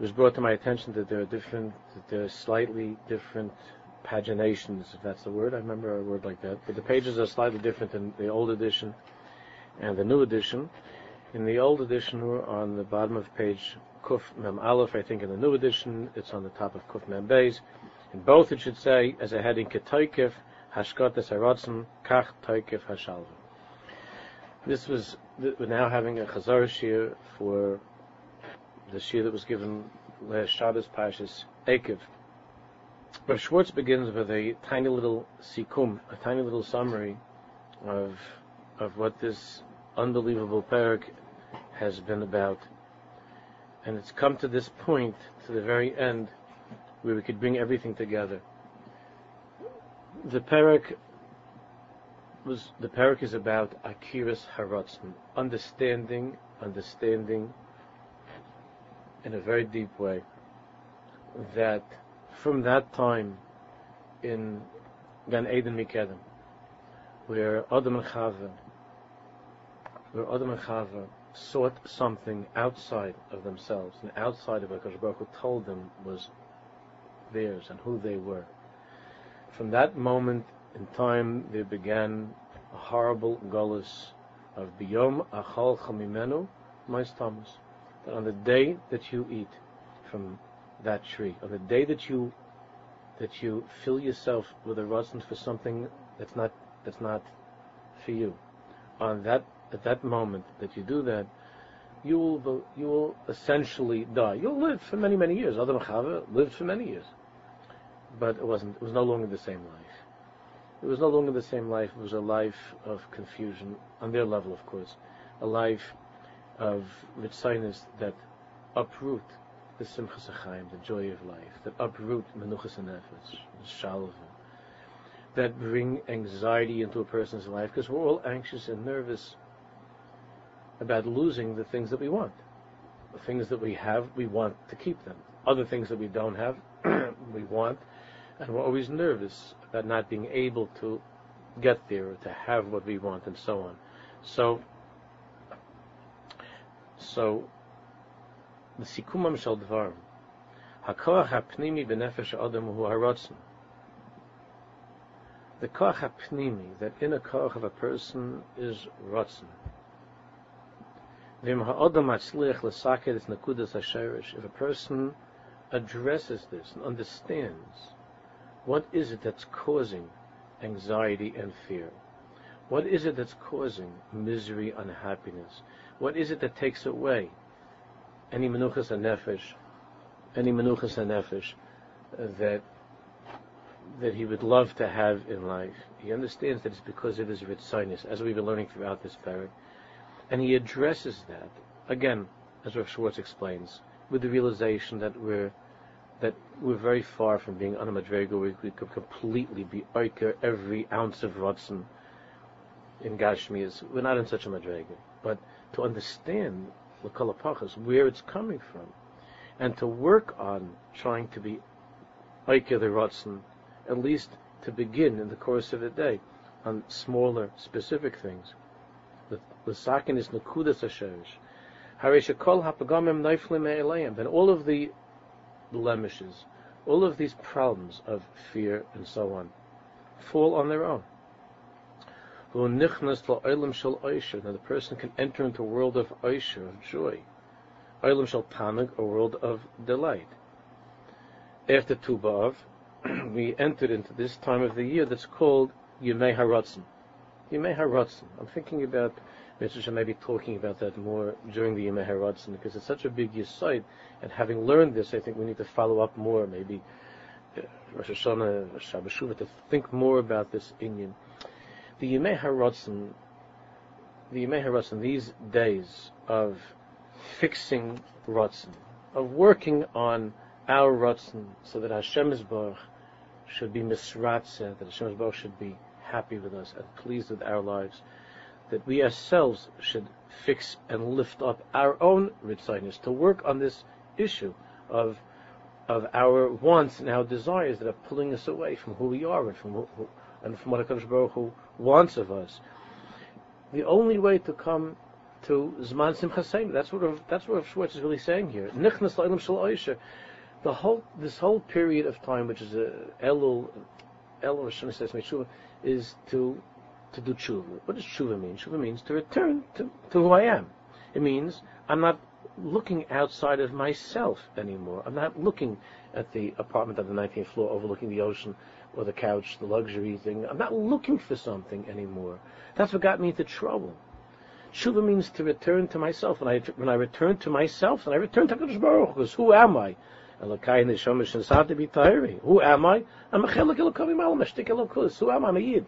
it was brought to my attention that there are different, there are slightly different paginations, if that's the word. I remember a word like that. But the pages are slightly different in the old edition and the new edition. In the old edition, we're on the bottom of page Kuf Mem Aleph. I think in the new edition, it's on the top of Kuf Mem Beis. In both, it should say as a heading Ketoikif Hashkotas Harotzen Kach Toikif Hashalva. This was we're now having a Chazar Shir for the Shir that was given last Shabbos Pashas Ekev. Rav Schwartz begins with a tiny little sikum, a tiny little summary of of what this unbelievable parak has been about. And it's come to this point, to the very end, where we could bring everything together. The parak was the parak is about akiras haratzon, understanding, understanding in a very deep way that from that time in Gan Eden Mikedem, where Adam and Chava, where Adam and Chava sought something outside of themselves and outside of what Baruch Hu told them was theirs and who they were. From that moment in time, there began a horrible gullus of Biyom Achal Chamimenu Mais Thomas that on the day that you eat from that tree, on the day that you that you fill yourself with a ratzon for something that's not that's not for you, on that at that moment that you do that, you will you will essentially die. You'll live for many many years. Adam Chava lived for many years, but it wasn't. It was no longer the same life. It was no longer the same life. It was a life of confusion on their level, of course, a life of ritzinus that uproot the simchas the joy of life, that uproot menuchas nefesh, shalva, that bring anxiety into a person's life, because we're all anxious and nervous about losing the things that we want. The things that we have, we want to keep them. Other things that we don't have, we want, and we're always nervous about not being able to get there to have what we want and so on. So so, the sikumam shel dvar, hakoach hapnimi benefesh adam hu harotzen. The koach hapnimi, that inner koach of a person is rotzen. Vim ha'odam atzliach l'saket es nakudas ha'sherish. If a person addresses this and understands what is it that's causing anxiety and fear, what is it that's causing misery, unhappiness? What is it that takes away any menuchas and nefesh, any menuchas and nefesh that that he would love to have in life? He understands that it's because of his ritzinus, as we've been learning throughout this parak, and he addresses that again, as Rav Schwartz explains, with the realization that we're that we're very far from being on a madrega. We, we could completely be oiker every ounce of rotzen in Gashmias. We're not in such a madrega, but to understand Lakalapachas, where it's coming from, and to work on trying to be Aike the Ratzin, at least to begin in the course of the day, on smaller, specific things. The sakin is Nakudas Hasherish. Harishakol Hapagamim Naiflim E'eleim. Then all of the blemishes, all of these problems of fear and so on, fall on their own. Now the person can enter into a world of oisher, of joy. Oilam shal tanag, a world of delight. After Tu B'Av, we entered into this time of the year that's called Yemei Haratzin. Yemei Haratzin. I'm thinking about, Mr. maybe talking about that more during the Yemei Haratzin, because it's such a big yisait, and having learned this, I think we need to follow up more, maybe uh, Rosh Hashanah, Shabbat to think more about this Inyan the Yemei Haratzin, the Yemei Haratzin, these days of fixing Ratzin, of working on our Ratzin, so that Hashem's Baruch should be misratze, that Hashem's Baruch should be happy with us and pleased with our lives, that we ourselves should fix and lift up our own ritzainis to work on this issue of of our wants and our desires that are pulling us away from who we are and from who, and from what HaKadosh Baruch Hu wants of us. The only way to come to Zman Simcha That's what that's what Schwartz is really saying here. Nichnas Shal Oisha. The whole this whole period of time, which is a Elul, Elul says Tshuva, is to to do tshuva. What does tshuva mean? Tshuva means to return to, to who I am. It means I'm not looking outside of myself anymore. I'm not looking at the apartment on the 19th floor overlooking the ocean or the couch, the luxury thing. I'm not looking for something anymore. That's what got me into trouble. Tshuva means to return to myself. When I, when I return to myself, then I return to HaKadosh Baruch Hu, who am I? Who am I? I'm a chelik elokus. Who am I? I'm a yid.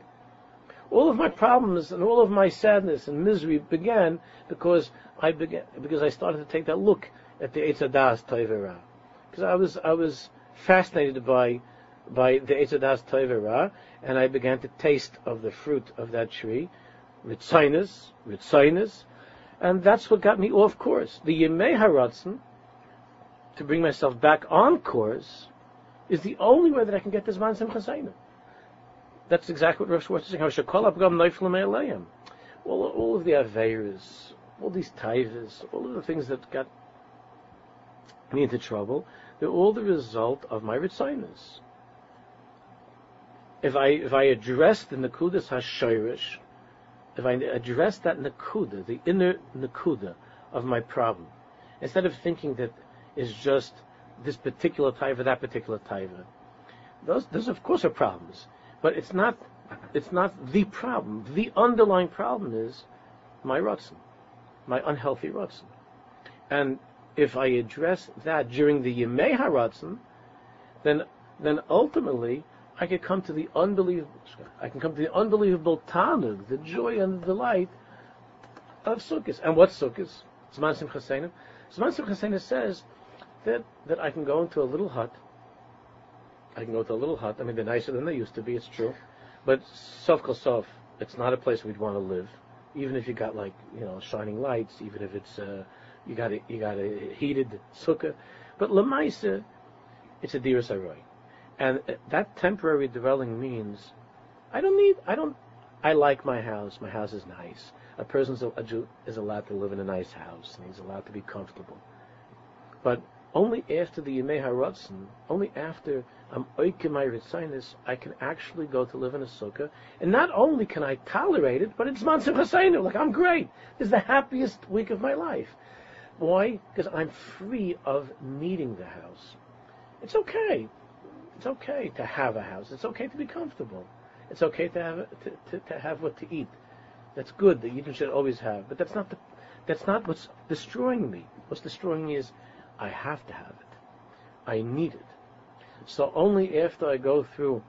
All of my problems and all of my sadness and misery began because I began because I started to take that look at the Eitzadas Toivera. Because I was I was fascinated by by the Eitzadas Toivera, and I began to taste of the fruit of that tree, Ritzinus, Ritzinus, and that's what got me off course. The Yemei Haratzin, to bring myself back on course, is the only way that I can get this man Simcha That's exactly what Rav Schwartz is saying. All, all of the Averas, all these taivas, all of the things that got me into trouble, they're all the result of my ritzinus. If I if I address the nakudas hashayrish, if I address that nakuda, the inner nakuda of my problem, instead of thinking that is just this particular taiva, that particular taiva, those those of course are problems, but it's not it's not the problem. The underlying problem is my rotzen, my unhealthy rotzen. And if I address that during the Yemei HaRatzon, then then ultimately I can come to the unbelievable I can come to the unbelievable tanug, the joy and the delight of Sukkot. And what's Sukkot? Zman Simcha Zman Simcha says that, that I can go into a little hut. I can go to a little hut. I mean, they're nicer than they used to be, it's true. But Sof Kol it's not a place we'd want to live. Even if you got like, you know, shining lights, even if it's, uh, you got a, you got a heated sukkah. But Lamaisa, it's a Diras Aroy. And that temporary dwelling means, I don't need, I don't, I like my house. My house is nice. A person is allowed to live in a nice house, and he's allowed to be comfortable. But only after the Yemei HaRatzon, only after I'm oikim my Ritzinus, I can actually go to live in a sukkah. And not only can I tolerate it, but it's Mansim Hasainu. Like, I'm great. This is the happiest week of my life. Why? Because I'm free of needing the house. It's okay. It's okay to have a house. It's okay to be comfortable. It's okay to have to, to, to have what to eat. That's good. The Yidden should always have. But that's not the, that's not what's destroying me. What's destroying me is I have to have it. I need it. So only after I go through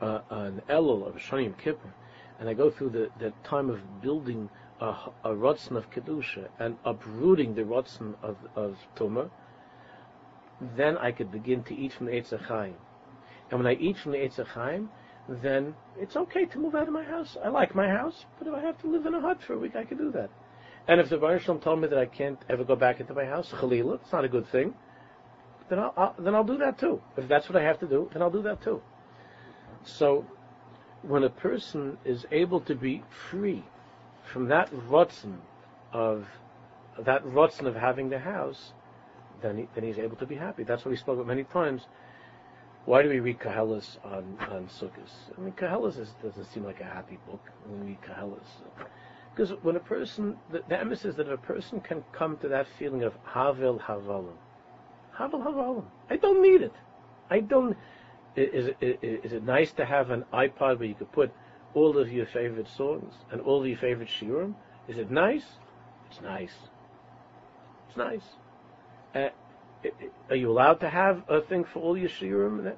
uh, an Elul of Shani Kippur, and I go through the, the time of building a, a Ratzon of Kedusha and uprooting the Ratzon of, of Tumah, then I could begin to eat from the Eitz Chaim. And when I eat from the Eitz Chaim, then it's okay to move out of my house. I like my house, but if I have to live in a hut for a week, I can do that. And if the Baruch Shalom told me that I can't ever go back into my house, Chalila, it's not a good thing, then I'll, I'll, then I'll do that too. If that's what I have to do, then I'll do that too. So, when a person is able to be free from that rotzen of that rotzen of having the house, then, he, then he's able to be happy. That's what we spoke about many times. Why do we read Kahelis on, on Sukkot? I mean, Kahelis is, doesn't seem like a happy book when we read Kahelis. Because when a person, the, the emphasis that a person can come to that feeling of Havel Havalim. Havel Havalim. I don't need it. I don't. Is, is, is it nice to have an iPod where you could put all of your favorite songs and all of your favorite shiurim? Is it nice? It's nice. It's nice. Uh, are you allowed to have a thing for all your shiurim? You're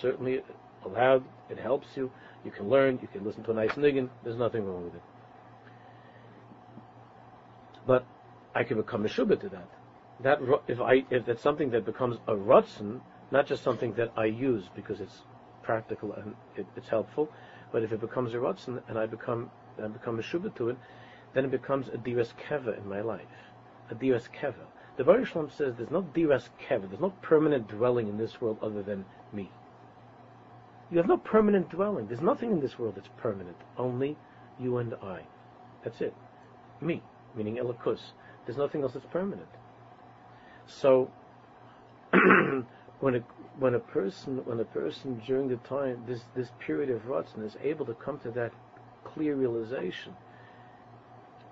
certainly allowed. It helps you. You can learn. You can listen to a nice niggin. There's nothing wrong with it. But I can become a shubha to that. That if I if that's something that becomes a rutzen, not just something that I use because it's practical and it, it's helpful, but if it becomes a rutzen and I become I become a shubha to it, then it becomes a diras keva in my life, a diras keva. The Baruch says there's no diras keva, there's no permanent dwelling in this world other than me. You have no permanent dwelling. There's nothing in this world that's permanent. Only you and I. That's it. Me. meaning Elikus. There's nothing else that's permanent. So, when a when a person when a person during the time this this period of Ratzin is able to come to that clear realization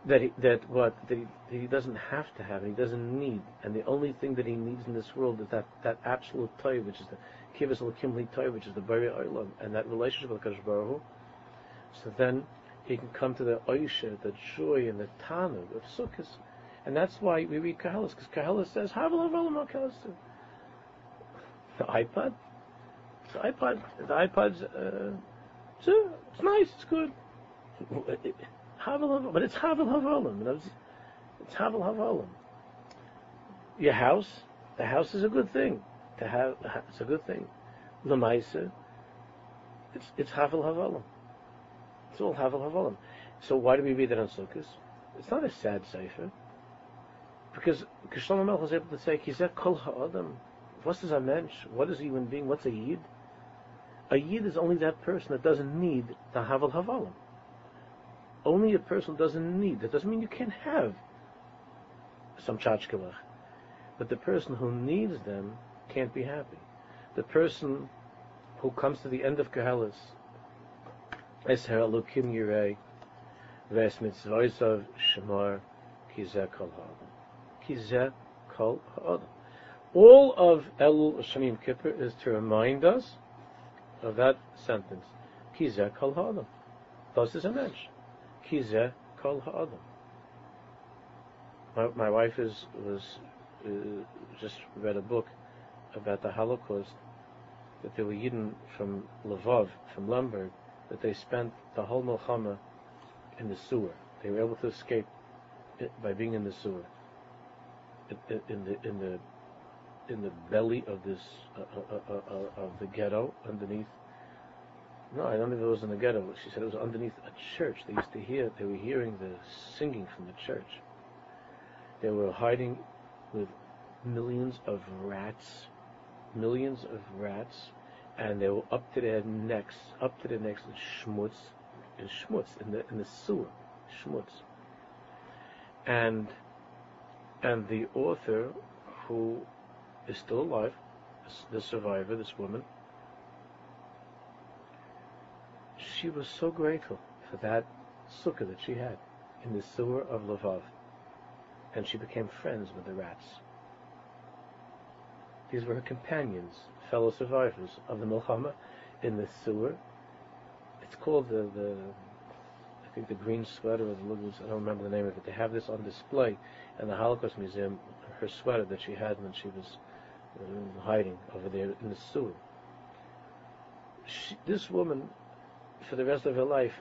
that he, that what that he, that he doesn't have to have and he doesn't need. And the only thing that he needs in this world is that that absolute toy which is the kivas al toy which is the very olam and that relationship with Kadosh Baruch Hu, so then he can come to the oisha, the joy and the tanug of sukkahs and that's why we read Kahalas because Kahalas says Havel Havel the iPod? The iPod the iPod's uh, it's nice it's good Havel but it's Havel Havolim. It's Havel Havolim. Your house, the house is a good thing. To have, it's a good thing. Lemaisa, it's it's Havel Havolim. It's all Havel Havolim. So why do we read that on Sukkot? It's not a sad sefer. Because Shlomo Melech was able to say, Kizek kol ha'adam. What is a mensch? What is a human being? What's a yid? A yid is only that person that doesn't need the Havel Havalim only a person doesn't need. That doesn't mean you can't have some tchachkelach. But the person who needs them can't be happy. The person who comes to the end of Kehelis, Esher Elokim Yirei, Ves Mitzvoisav Shemar, Kizeh Kol Ha'adam. Kizeh Kol Ha'adam. All of Elul Shemim Kippur is to remind us of that sentence. Kizeh Kol Ha'adam. Thus is a. Kize kol ha'adam. My, my wife is was uh, just read a book about the Holocaust that there were Yidden from Lvov, from Lemberg, that they spent the whole Milchama in the sewer. They were able to escape by being in the sewer, in, in the in the in the belly of this uh, uh, uh, uh of the ghetto underneath no, I don't think it was in the ghetto. She said it was underneath a church. They used to hear, they were hearing the singing from the church. They were hiding with millions of rats, millions of rats, and they were up to their necks, up to their necks in schmutz, in schmutz, in the, in the sewer, schmutz. And, and the author, who is still alive, the survivor, this woman, she was so grateful for that sukkah that she had in the sewer of Lvov. And she became friends with the rats. These were her companions, fellow survivors of the Milchama in the sewer. It's called the, the I think the green sweater or the Lugos, I don't remember the name of it. They have this on display in the Holocaust Museum, her sweater that she had when she was uh, hiding over there in the sewer. She, this woman for the rest of her life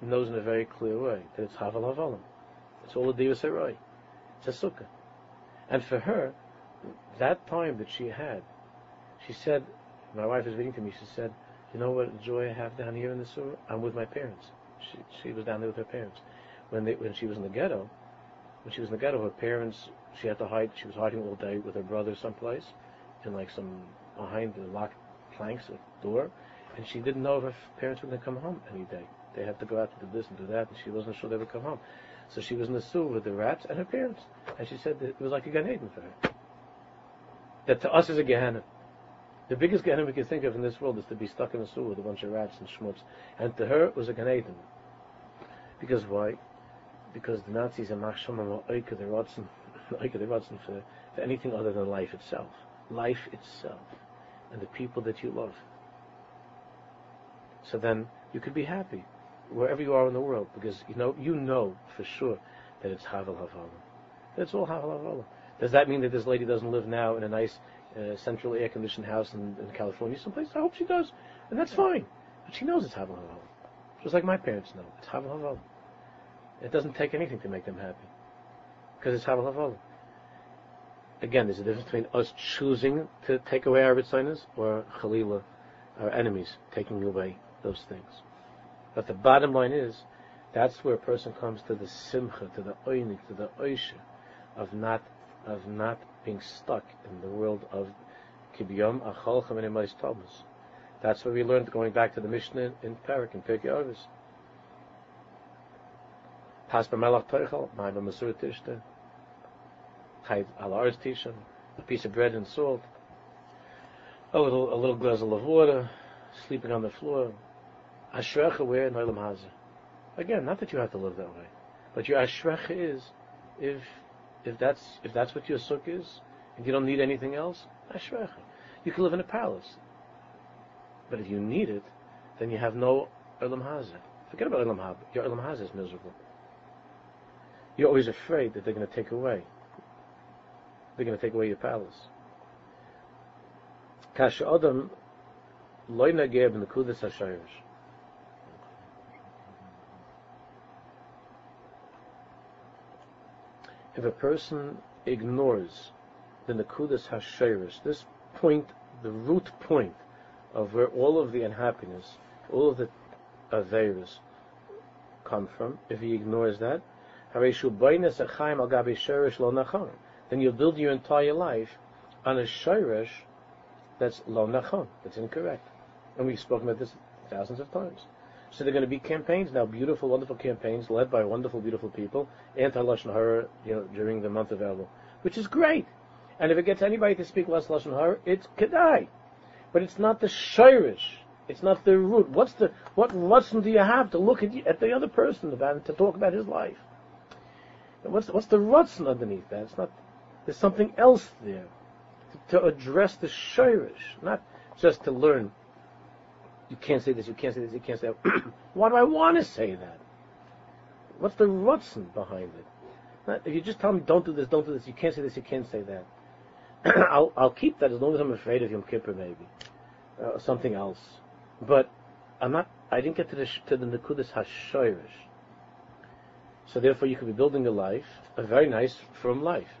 knows in a very clear way that it's Havel Havalim. It's all a Divas Harai. It's a Sukkah. And for her, that time that she had, she said, my wife is reading to me, she said, you know what joy I have down here in the sewer? I'm with my parents. She, she was down there with her parents. When they, when she was in the ghetto, when she was in the ghetto, her parents, she had to hide, she was hiding all day with her brother someplace, in like some, behind the locked planks of door, and she didn't know if her parents were going to come home any day. They had to go out to do this and do that, and she wasn't sure they would come home. So she was in the sewer with the rats and her parents, and she said that it was like a Gan Eden for her. That to us is a Gehenna. The biggest Gehenna we can think of in this world is to be stuck in a sewer with a bunch of rats and schmutz. And to her, it was a Gan Eden. Because why? Because the Nazis are machsham oike the rotzen, oike the rotzen for, for anything other than life itself. Life itself. And the people that you love. So then you could be happy wherever you are in the world because you know you know for sure that it's Havel Havala. It's all Havel Havala. Does that mean that this lady doesn't live now in a nice uh, central air conditioned house in, in, California someplace? I hope she does, and that's fine. But she knows it's Havel Havala. Just like my parents know. It's Havel Havala. It doesn't take anything to make them happy because it's Havel Havala. Again, there's a difference between us choosing to take away our Ritzinas or Khalila, our enemies, taking away those things. But the bottom line is, that's where a person comes to the simcha, to the oinik, to the oisha, of not of not being stuck in the world of kibiyom acholchem and emais thomas. That's what we learned going back to the Mishnah in Parak in Pirkei Avos. Pas b'melach toichel, mai b'masur tishte. Chayt al arz tisha, a piece of bread and salt, a little, a little glass of water, sleeping on the floor. Ashrecha where in Olam Hazeh. Again, not that you have to live that way, but your ashrecha is if if that's if that's what your sukkah is, and you don't need anything else, ashrecha. You can live in a palace, but if you need it, then you have no Olam Hazeh. Forget about Olam Hazeh. Your Olam Hazeh is miserable. You're always afraid that they're going to take away. They're going to take away your palace. Kasha Adam loy nageb nekudas hashayrish. If a person ignores the nekudas hashayrish, this point, the root point of where all of the unhappiness, all of the averas come from, if he ignores that, then you'll build your entire life on a shirish that's lo nachon, that's incorrect. And we've spoken about this thousands of times. So they're going to be campaigns now, beautiful, wonderful campaigns led by wonderful, beautiful people, anti-lashon hara, you know, during the month of Elul, which is great. And if it gets anybody to speak less lashon hara, it's kedai. But it's not the shirish. It's not the root. What's the what lesson do you have to look at, at the other person about to talk about his life? And What's what's the rutzen underneath that? It's not. There's something else there to, to address the shirish, not just to learn. You can't say this. You can't say this. You can't say that. Why do I want to say that? What's the rutzen behind it? If you just tell me don't do this, don't do this. You can't say this. You can't say that. I'll I'll keep that as long as I'm afraid of Yom Kippur, maybe uh, something else. But I'm not. I didn't get to the to the nekudas hashirish. So therefore, you could be building a life, a very nice, firm life,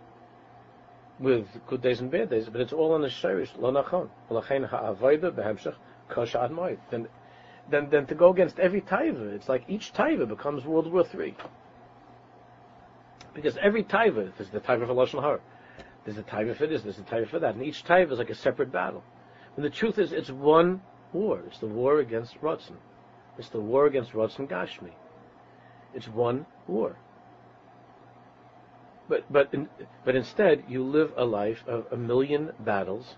with good days and bad days, but it's all on the. L'chein ha'avoida behemshech kosha ad Then, then, then to go against every taiva, it's like each taiva becomes World War Three. Because every taiva, there's the taiva for lashon hara, there's a taiva for this, there's a taiva for that, and each taiva is like a separate battle. And the truth is, it's one war. It's the war against Ratzin. It's the war against Ratzin Gashmi. It's one war. But but in, but instead you live a life of a million battles,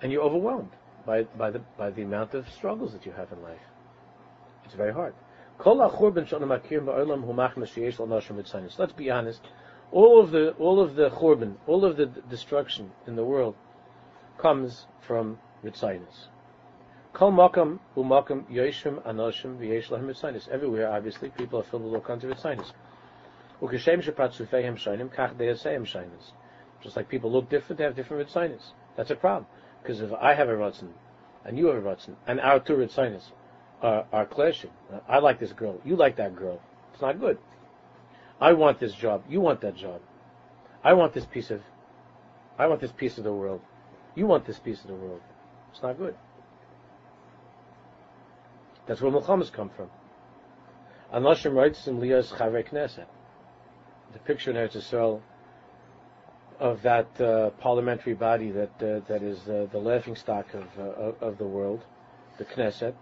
and you're overwhelmed by by the by the amount of struggles that you have in life. It's very hard. Let's be honest. All of the all of the churban, all of the destruction in the world, comes from ritzainis. Everywhere, obviously, people are filled with all kinds of shainis. Just like people look different, they have different ritzainis. That's a problem. Because if I have a ritzin, and you have a ritzin, and our two ritzainis are, are clashing, I like this girl, you like that girl, it's not good. I want this job, you want that job. I want this piece of, I want this piece of the world. You want this piece of the world. It's not good. That's where Milchamas come from. Anoshim writes in Lias Chavei Knesset. The picture in Eretz Yisrael of that uh, parliamentary body that uh, that is uh, the laughing stock of, uh, of the world, the Knesset.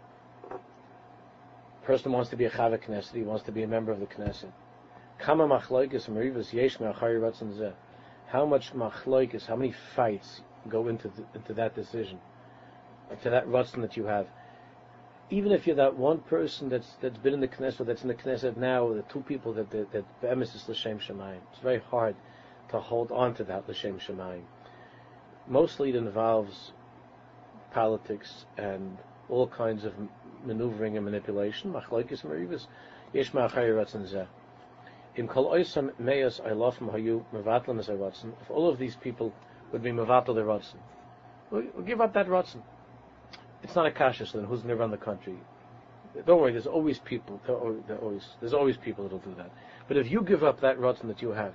Person wants to be a Chavei Knesset. He wants to be a member of the Knesset. Kama How much machloikis, how many fights go into the, into that decision, to that rutzin that you have? even if you're that one person that's that's been in the Knesset, that's in the Knesset now, the two people that that, that is L'Shem Shemayim. It's very hard to hold on to that L'Shem Shemayim. Mostly it involves politics and all kinds of maneuvering and manipulation. Machlokes Yesh Ma'achayiratzin Zeh. In Kol Oisam Meyas Eilofim Hayu If all of these people would be Mevatel the Ratzin, we'll, give up that Ratzin it's not a kasha, so then who's going to run the country? Don't worry, there's always people, always, there's always people that'll do that. But if you give up that rotzen that you have,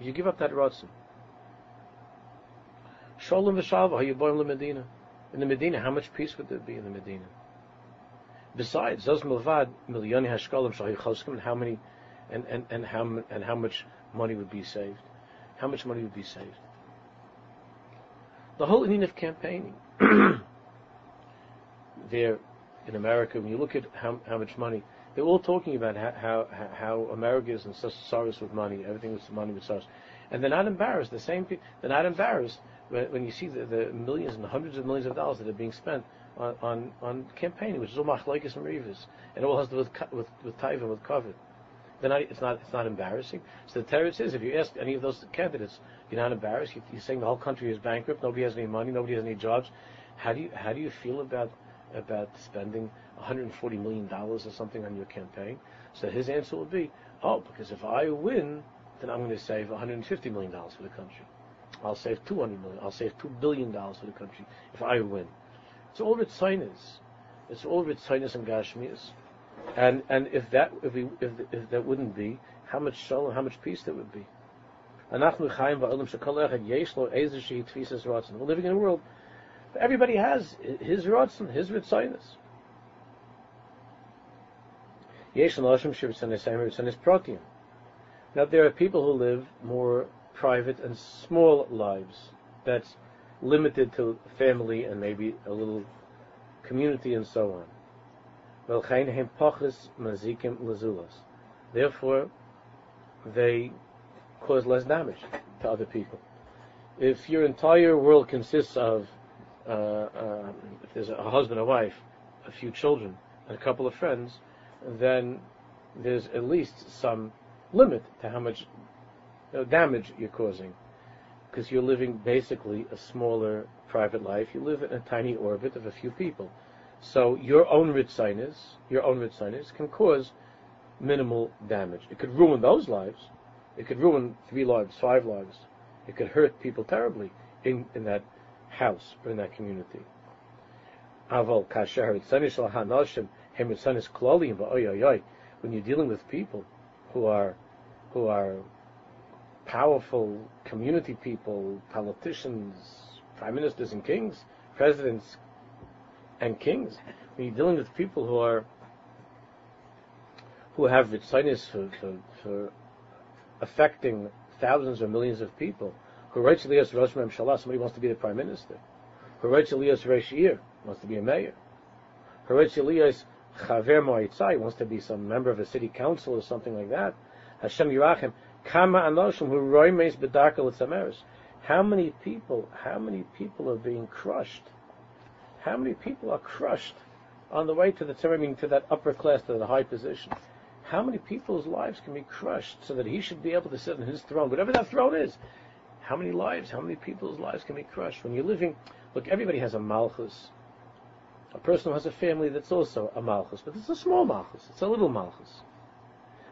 you give up that rotzen, Shalom v'shalva, you born in Medina? In the Medina, how much peace would there be in the Medina? Besides, those milvad, milyoni hashkalim shahichalskim, and how many, and, and, and how, and how much money would be saved? How much money would be saved? The whole Indian of campaigning. there in America, when you look at how, how much money, They're all talking about how, how, how America is in such sorrows with money, everything is money with sorrows. And they're not embarrassed. The same people, they're not embarrassed when, when you see the, the, millions and hundreds of millions of dollars that are being spent on, on, on campaigning, which is all machlokes and rivas, and it all has to do with, with, with taiva, with kavod. Then it's not it's not embarrassing. So the terrorist says if you ask any of those candidates, you're not embarrassed. You, are saying the whole country is bankrupt. Nobody has any money. Nobody has any jobs. How do you how do you feel about about spending 140 million dollars or something on your campaign? So his answer would be, oh, because if I win, then I'm going to save 150 million dollars for the country. I'll save 200 million. I'll save two billion dollars for the country if I win. It's all Ritzinus. It's all Ritzinus and Gashmias. And and if that if we if, if that wouldn't be, how much shalom, how much peace there would be. We're living in a world everybody has his rotzen, his ritzinus. Now there are people who live more private and small lives. That's limited to family and maybe a little community and so on. Therefore, they cause less damage to other people. If your entire world consists of, uh, uh, if there's a husband, a wife, a few children, and a couple of friends, then there's at least some limit to how much you know, damage you're causing. Because you're living basically a smaller private life. You live in a tiny orbit of a few people. So your own ritzinus, your own ritzinus can cause minimal damage. It could ruin those lives. It could ruin three lives, five lives. It could hurt people terribly in, in that house or in that community. When you're dealing with people who are who are powerful community people, politicians, prime ministers and kings, presidents, and kings. When you're dealing with people who are who have ritzinus for, for, for affecting thousands or millions of people, somebody wants to be the prime minister, writes Elias Rosh wants to be a mayor, Elias Chaver Moitzai, wants to be some member of a city council or something like that, Hashem Yirachim, Kama Anoshim, who roimes bedarkel How many people, how many people are being crushed? How many people are crushed on the way to the Torah, meaning to that upper class, to the high position? How many people's lives can be crushed so that he should be able to sit on his throne, whatever that throne is? How many lives, how many people's lives can be crushed? When you're living, look, everybody has a malchus. A person who has a family that's also a malchus, but it's a small malchus, it's a little malchus.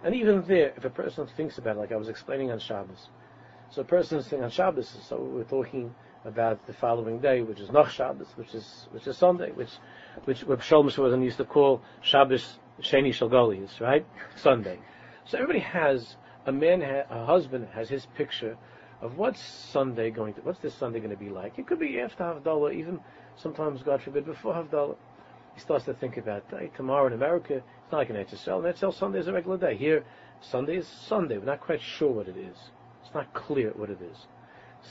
And even there, if a person thinks about it, like I was explaining on Shabbos, so a person is thinking on Shabbos, so we're talking about the following day, which is Noch Shabbos, which is which is Sunday, which which Reb Sholem used to call Shabbos Sheni Shalgolius, right? Sunday. So everybody has a man, a husband has his picture of what's Sunday going to, what's this Sunday going to be like? It could be after Havdalah, even sometimes, God forbid, before Havdalah. He starts to think about hey, tomorrow in America. It's not like an Etzisel. An Etzisel Sunday is a regular day. Here, Sunday is Sunday. We're not quite sure what it is. It's not clear what it is.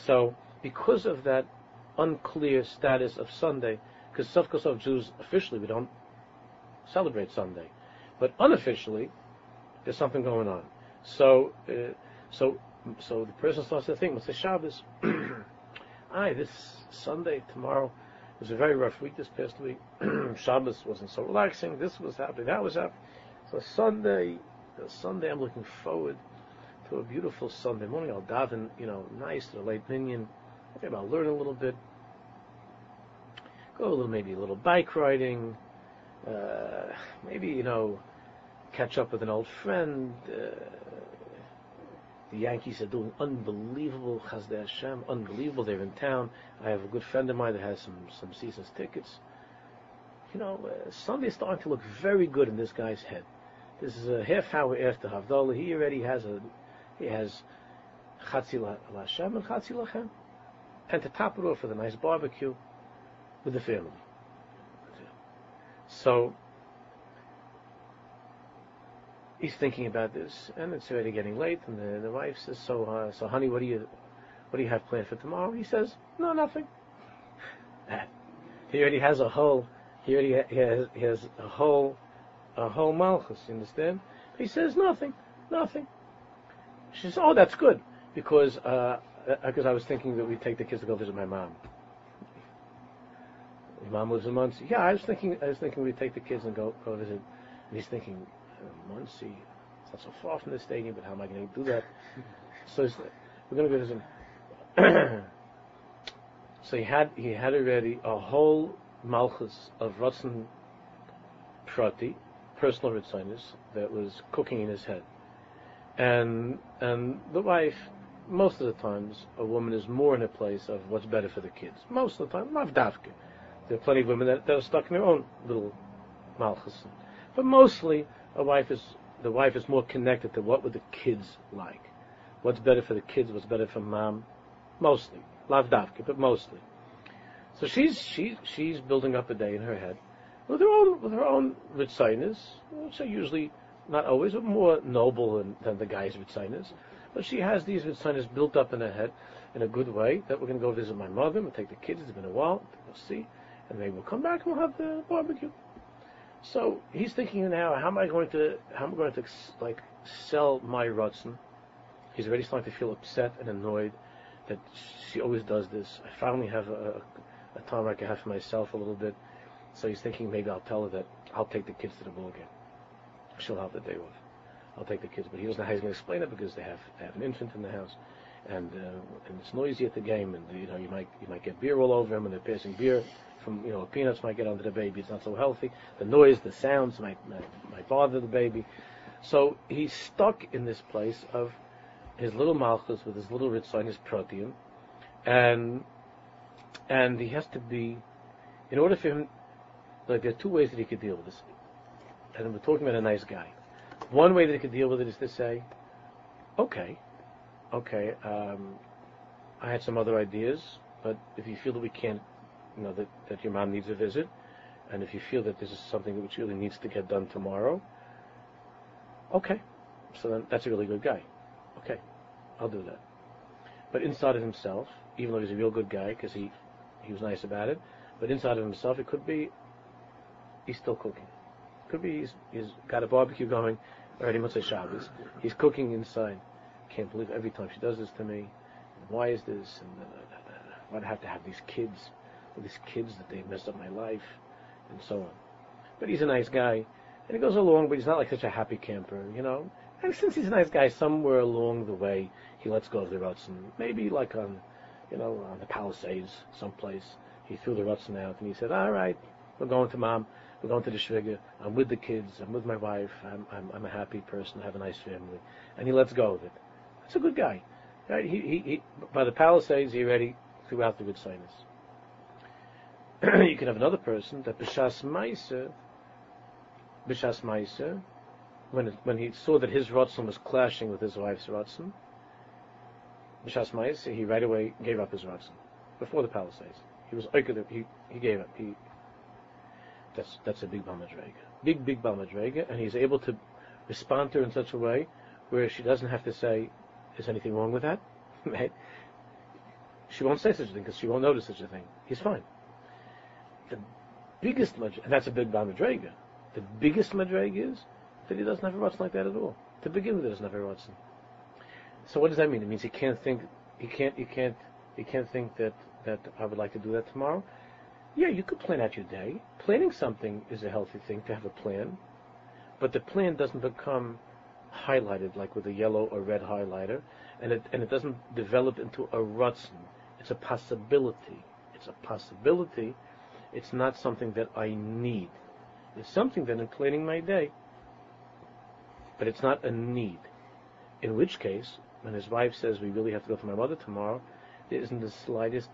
So because of that unclear status of Sunday, because Sovkosov Jews officially we don't celebrate Sunday, but unofficially there's something going on. So, uh, so, so the person starts to think, "What's the Shabbos? Aye, this Sunday tomorrow it was a very rough week. This past week, Shabbos wasn't so relaxing. This was happening. That was happening. So Sunday, Sunday, I'm looking forward to a beautiful Sunday morning. I'll daven, you know, nice to the late minion maybe I'll learn a little bit. Go a little, maybe a little bike riding. Uh, maybe you know, catch up with an old friend. Uh, the Yankees are doing unbelievable, Chazdei Hashem, unbelievable. They're in town. I have a good friend of mine that has some some seasons tickets. You know, uh, Sunday's starting to look very good in this guy's head. This is a half hour after Havdalah. He already has a he has Chatzil Hashem and Lachem and to top it off with a nice barbecue with the family. So he's thinking about this, and it's already getting late. And the, the wife says, "So, uh, so, honey, what do you, what do you have planned for tomorrow?" He says, "No, nothing." he already has a whole, he already ha- he has, he has a whole a whole malchus. You understand? He says nothing, nothing. She says, "Oh, that's good," because uh, because I was thinking that we'd take the kids to go visit my mom. His mom lives in Monsey. Yeah, I was thinking. I was thinking we'd take the kids and go go visit. And he's thinking, Monsey. It's not so far from the stadium, but how am I going to do that? So we're going to go visit. so he had he had already a whole malchus of Ratzon Prati, personal ritzinus, that was cooking in his head. And and the wife, most of the times, a woman is more in a place of what's better for the kids. Most of the time, not davke. There are plenty of women that, that are stuck in their own little malchus. But mostly, a wife is the wife is more connected to what would the kids like. What's better for the kids? What's better for mom? Mostly, lav davke, but mostly. So she's she's she's building up a day in her head with her own with her own ritzinus, which are usually not always, but more noble than, than the guy's ritzinus. But she has these ritzinus built up in her head in a good way that we're going to go visit my mother, we'll take the kids, it's been a while, we'll see, and maybe we'll come back and we'll have the barbecue. So he's thinking now, how am I going to, how am I going to like sell my Rutzen? He's already starting to feel upset and annoyed that she always does this. I finally have a, a time I can have for myself a little bit. So he's thinking maybe I'll tell her that I'll take the kids to the ball game. She'll have the day off. I'll take the kids, but he doesn't know how he's going to explain it because they have they have an infant in the house, and uh, and it's noisy at the game, and you know you might you might get beer all over him, and they're passing beer from you know peanuts might get onto the baby. It's not so healthy. The noise, the sounds might might, might bother the baby. So he's stuck in this place of his little malchus with his little ritzain, his protein, and and he has to be, in order for him, like there are two ways that he could deal with this. And we're talking about a nice guy. One way that he could deal with it is to say, okay, okay, um, I had some other ideas, but if you feel that we can't, you know, that, that your mom needs a visit, and if you feel that this is something which really needs to get done tomorrow, okay, so then that's a really good guy. Okay, I'll do that. But inside of himself, even though he's a real good guy, because he, he was nice about it, but inside of himself, it could be he's still cooking. Could be he's, he's got a barbecue going already Motzei Shabbos. He's cooking inside. Can't believe every time she does this to me. Why is this? And why do I have to have these kids? All these kids that they messed up my life, and so on. But he's a nice guy, and he goes along. But he's not like such a happy camper, you know. And since he's a nice guy, somewhere along the way, he lets go of the Rutzen. Maybe like on, you know, on the Palisades, someplace. He threw the Rutzen out, and he said, "All right, we're going to mom. We're going to the shviga. I'm with the kids. I'm with my wife. I'm, I'm, I'm a happy person. I have a nice family. And he lets go of it. That's a good guy. Right? He, he, he, by the Palisades, he already threw out the good sinus. you can have another person that Bishas Maisa, Bishas Maisa, when, when he saw that his Ratzon was clashing with his wife's Ratzon, Bishas Maisa, he right away gave up his Ratzon before the Palisades. He was he, he gave up. He, that's that's a big balmadrega, big big balmadrega, and he's able to respond to her in such a way where she doesn't have to say, "Is anything wrong with that?" right? She won't say such a thing because she won't notice such a thing. He's fine. The biggest madrega, and that's a big balmadrega. The biggest madrega is that he doesn't have a Ratzon like that at all. To begin with, he doesn't have a Ratzon. So what does that mean? It means he can't think. He can't. He can't. He can't think that that I would like to do that tomorrow. Yeah, you could plan out your day. Planning something is a healthy thing to have a plan, but the plan doesn't become highlighted like with a yellow or red highlighter, and it and it doesn't develop into a rutzen. It's a possibility. It's a possibility. It's not something that I need. It's something that I'm planning my day, but it's not a need. In which case, when his wife says we really have to go to my mother tomorrow, there isn't the slightest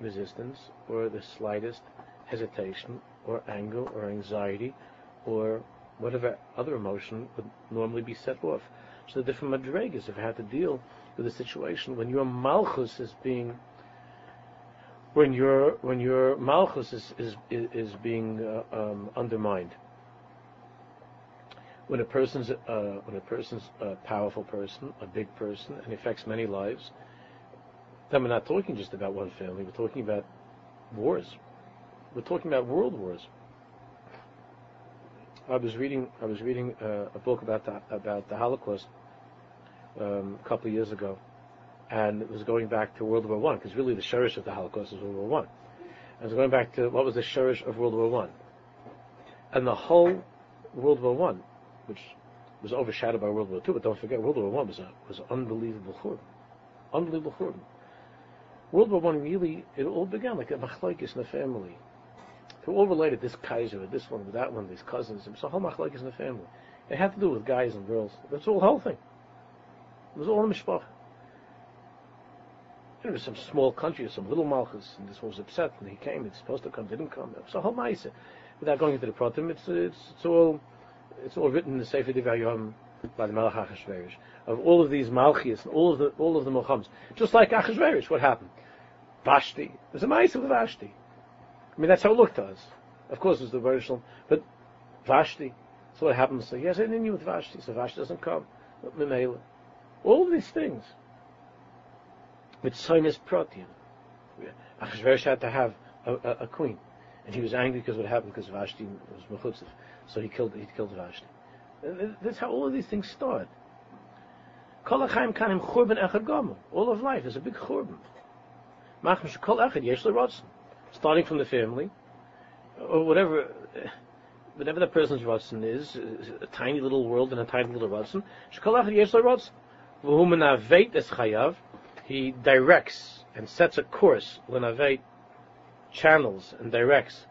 resistance or the slightest hesitation or anger or anxiety or whatever other emotion would normally be set off. So the different madregas have had to deal with a situation when your malchus is being when your when your malchus is is is being uh, um, undermined. When a person's uh, when a person's a powerful person, a big person, and affects many lives, then we're not talking just about one family, we're talking about wars. We're talking about world wars. I was reading I was reading uh, a book about the about the Holocaust um, a couple of years ago, and it was going back to World War One because really the shurish of the Holocaust is World War One. I was going back to what was the shurish of World War One, and the whole World War One, which was overshadowed by World War Two, but don't forget World War One was a was unbelievable churban, unbelievable churban. World War One really it all began like a machlokes in the family who all related this Kaiser with this one, with that one, these cousins. It was a whole machlokes in the family. It had to do with guys and girls. That's all the whole thing. It was all mishpach. It was some small country, some little malchus, and this was upset, and he came, It's supposed to come, didn't come. So was a whole. Without going into the pratim, it's, it's, it's all, it's all written in the Sefer Divrayim by the Melech Achashverosh. Of all of these malchias, and all of the, all of the Mohammeds. Just like Achashverosh, what happened? Vashti. There's a ma'isa with Vashti. I mean, that's how it looked to us. Of course, it was the version, but Vashti. So what happens? So yes, I didn't with Vashti. So Vashti doesn't come. All of these things. With Sinus Protein. Achashverosh had to have a, a, a, queen, and he was angry because what happened because Vashti was mechutzev, so he killed he killed Vashti. Uh, that's how all of these things start. All of life is a big churban. Starting from the family, or whatever, uh, whatever the person's rotzen is, uh, a tiny little world and a tiny little rotzen. He directs and sets a course, lenaveit, channels and directs.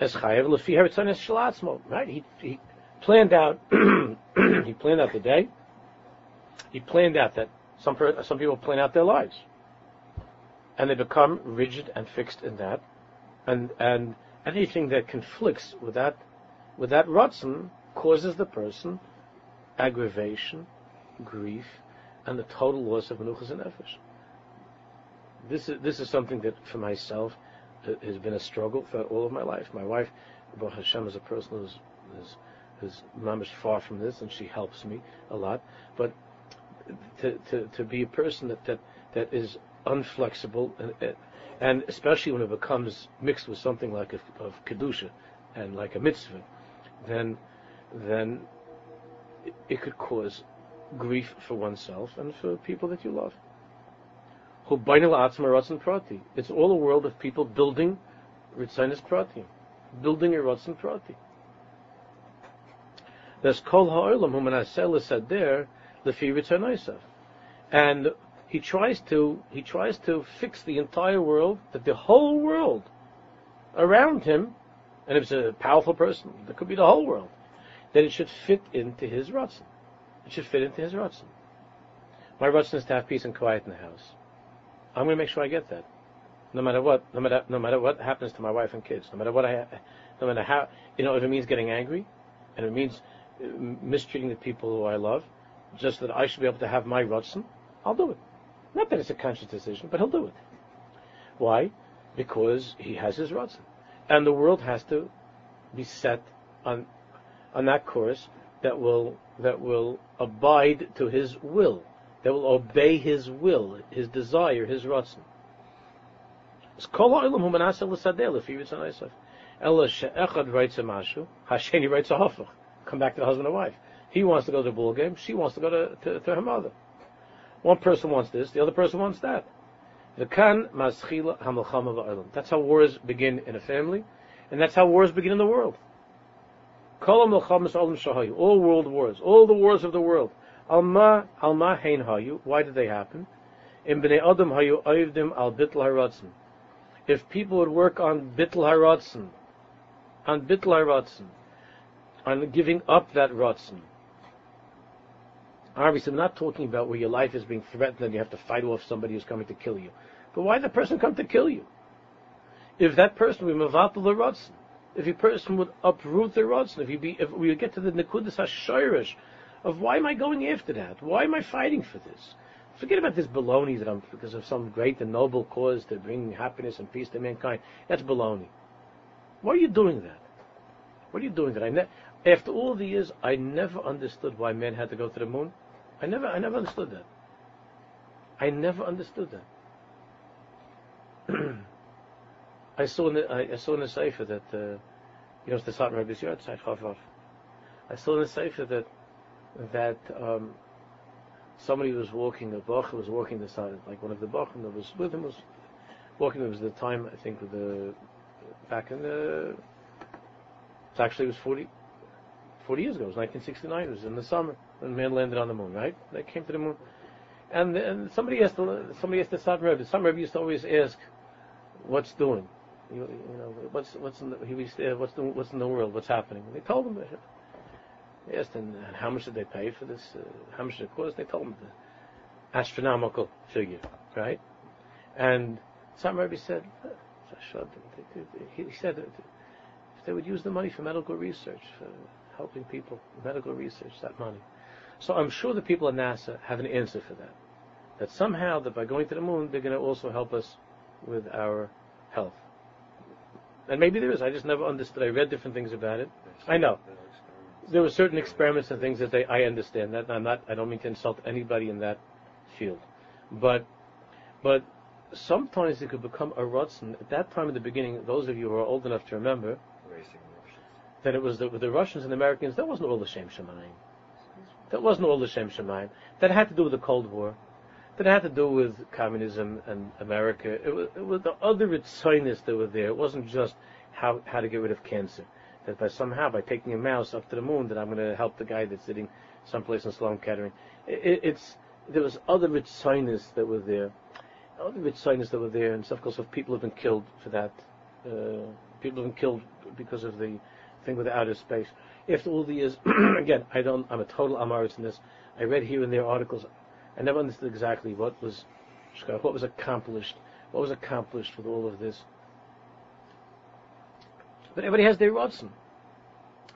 As chayav lefi Right? He, he planned out. he planned out the day. He planned out that some some people plan out their lives and they become rigid and fixed in that, and and anything that conflicts with that with that rotzen causes the person aggravation, grief, and the total loss of menuchas and nefesh. This is this is something that for myself uh, has been a struggle for all of my life. My wife, Baruch Hashem, is a person who's who's, who's mamish far from this, and she helps me a lot. But to, to, to be a person that, that, that is unflexible, and, and especially when it becomes mixed with something like a, of kedusha and like a mitzvah, then then it could cause grief for oneself and for people that you love. It's all a world of people building ritzanis prati, building a ratzon prati. There's kol ha'olam hu menaseh l'sader lefi ritzonaisav. And he tries to he tries to fix the entire world, that the whole world around him, and if it's a powerful person, that could be the whole world, that it should fit into his ratzon. It should fit into his ratzon. My ratzon is to have peace and quiet in the house. I'm going to make sure I get that, no matter what, no matter no matter what happens to my wife and kids, no matter what I, no matter how, you know, if it means getting angry, and it means uh, mistreating the people who I love, just that I should be able to have my ratzon, I'll do it. Not that it's a conscious decision, but he'll do it. Why? Because he has his ratzon. And the world has to be set on on that course that will that will abide to his will, that will obey his will, his desire, his ratzon. Ella she'echad writes a mashu, Hasheni writes a hafach. Come back to the husband and wife. He wants to go to the ball game. She wants to go to, to, to her mother. One person wants this, the other person wants that. That's how wars begin in a family, and that's how wars begin in the world. All world wars, all the wars of the world. Alma, alma hein hayu. Why did they happen? In bnei adam hayu al bitl. If people would work on bitl haratzin, on bitl haratzin, on giving up that ratzin, Obviously, I'm not talking about where your life is being threatened and you have to fight off somebody who's coming to kill you. But why the person come to kill you? If that person would mavatal the rotzen, if a person would uproot their rotzen, if be, if we get to the nekudas hashayrish of why am I going after that? Why am I fighting for this? Forget about this baloney that I'm because of some great and noble cause to bring happiness and peace to mankind. That's baloney. Why are you doing that? What are you doing that? I ne- after all the years, I never understood why men had to go to the moon. I never, I never understood that. I never understood that. I saw in the, I, I saw in the Sefer that uh, You know, the Satmar Rebbe's yard. I saw in the Sefer that, that, um, somebody was walking, a Bach was walking the side, like one of the Bachim that was with him was walking, it was the time, I think, the, back in the, it actually was 40, 40 years ago, it was 1969, it was in the summer, when man landed on the moon, right? They came to the moon. And, and somebody asked somebody asked the Satmar Rebbe, the Satmar Rebbe used to always ask, what's doing? You, you know, what's, what's in the, he to, what's, the, what's in the world, what's happening? They told him, they asked him, how much did they pay for this? Uh, how much did it cost? They told him the astronomical figure, right? And some Rebbe said, he said that if they would use the money for medical research, for helping people, medical research, that money. So I'm sure the people at NASA have an answer for that. That somehow, that by going to the moon, they're going to also help us with our health. And maybe there is. I just never understood. I read different things about it. I know there were certain experiments and things that they. I understand that. I'm not. I don't mean to insult anybody in that field, but but sometimes it could become a rutzen. At that time in the beginning, those of you who are old enough to remember, that it was the, the Russians and the Americans. That wasn't all the Shem Shemaim. That wasn't all the Shem Shemaim. That had to do with the Cold War. That had to do with communism and America. It was, it was the other Ritzinus that were there. It wasn't just how how to get rid of cancer that by somehow by taking a mouse up to the moon that I'm going to help the guy that's sitting someplace in Sloan Kettering. It, it's there was other scientists that were there, other scientists that were there, and of course, people have been killed for that. Uh, people have been killed because of the thing with the outer space. After all the years, again, I don't. I'm a total amaritz in this. I read here and there articles. I never understood exactly what was what was accomplished. What was accomplished with all of this. But everybody has their Ratzon.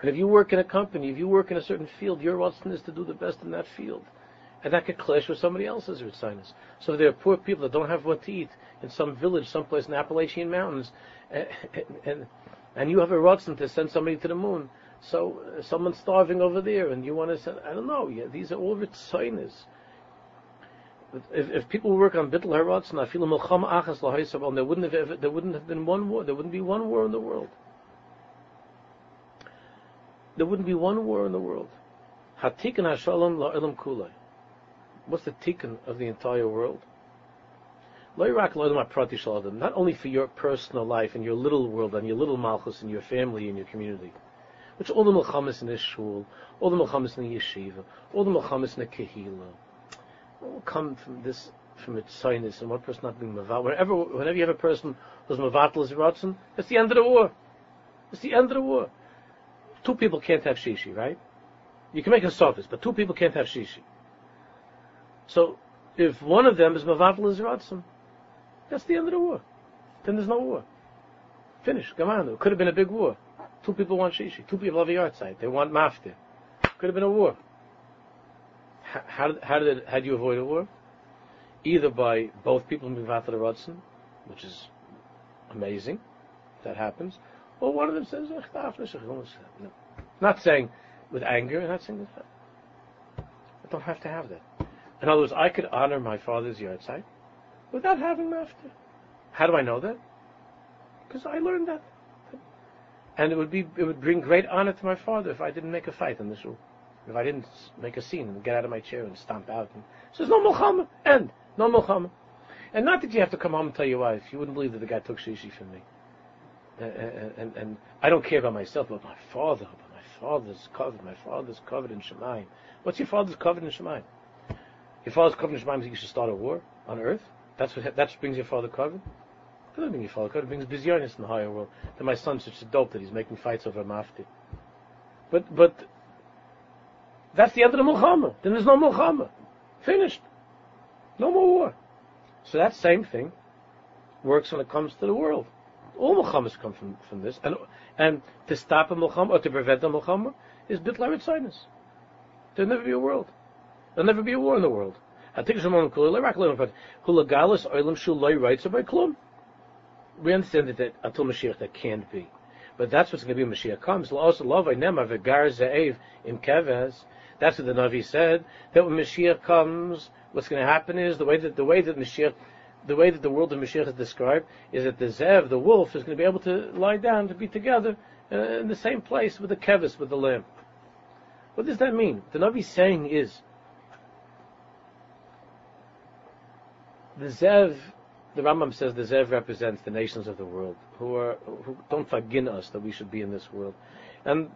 And if you work in a company, if you work in a certain field, your Ratzon is to do the best in that field. And that could clash with somebody else's Ritzinus. So there are poor people that don't have what to eat in some village, someplace in the Appalachian Mountains, and, and, and you have a Ratzon to send somebody to the moon, so uh, someone's starving over there, and you want to send, I don't know, yeah, these are all Ritzinus. If, if people work on Bittel Haratzon, I feel a Milchama Achas there wouldn't have there wouldn't have been one war, there wouldn't be one war in the world there wouldn't be one war in the world. Hatikan hashalom la'ilam kulay. What's the tikkun of the entire world? Not only for your personal life and your little world and your little malchus and your family and your community, which all the milchamas in the shul, all the milchamas in the yeshiva, all the milchamas in the kehila, all come from this, from its sinus and one person not being mavat. Whenever, whenever you have a person who's mavatal is rotzen, it's the end of the war. It's the end of the war two people can't have shishi, right? You can make a sophist, but two people can't have shishi. So, if one of them is mavatal izratzim, that's the end of the war. Then there's no war. Finish. On. It could have been a big war. Two people want shishi. Two people have a yard. They want maftir. Could have been a war. How, how, did how do you avoid a war? Either by both people being the izratzim, which is amazing. That happens. Well, one of them says, not saying with anger, not saying this. I don't have to have that. In other words, I could honor my father's yahrzeit without having mafta. How do I know that? Because I learned that. And it would be, it would bring great honor to my father if I didn't make a fight in this room. If I didn't make a scene and get out of my chair and stomp out. And says, no Muhammad, end. No Muhammad. And not that you have to come home and tell your wife, you wouldn't believe that the guy took shishi from me and, and, and, I don't care about myself, but my father, but my father's kavod, my father's kavod in Shemaim. What's your father's kavod in Shemaim? Your father's kavod in Shemaim, so you should start a war on earth? That's what, that brings your father kavod? Doesn't bring your father kavod, it brings bizarreness in the higher world. That my son's such a dope that he's making fights over Mafti. But, but, that's the end of the Muhammad. Then there's no Muhammad. Finished. No more war. So that same thing works when it comes to the world. All milchamas come from, from this, and and to stop a milchama or to prevent a milchama is bitlarit sinus. There'll never be a world. There'll never be a war in the world. We understand that, that until Mashiach that can't be. But that's what's going to be when Mashiach comes. Also, love im kevez. That's what the Navi said. That when Mashiach comes, what's going to happen is the way that the way that Mashiach the way that the world of Mashiach is described is that the Zev, the wolf, is going to be able to lie down to be together uh, in the same place with the kevis, with the lamb. What does that mean? The Navi saying is the Zev, the Rambam says the Zev represents the nations of the world who are who don't forgive us that we should be in this world, and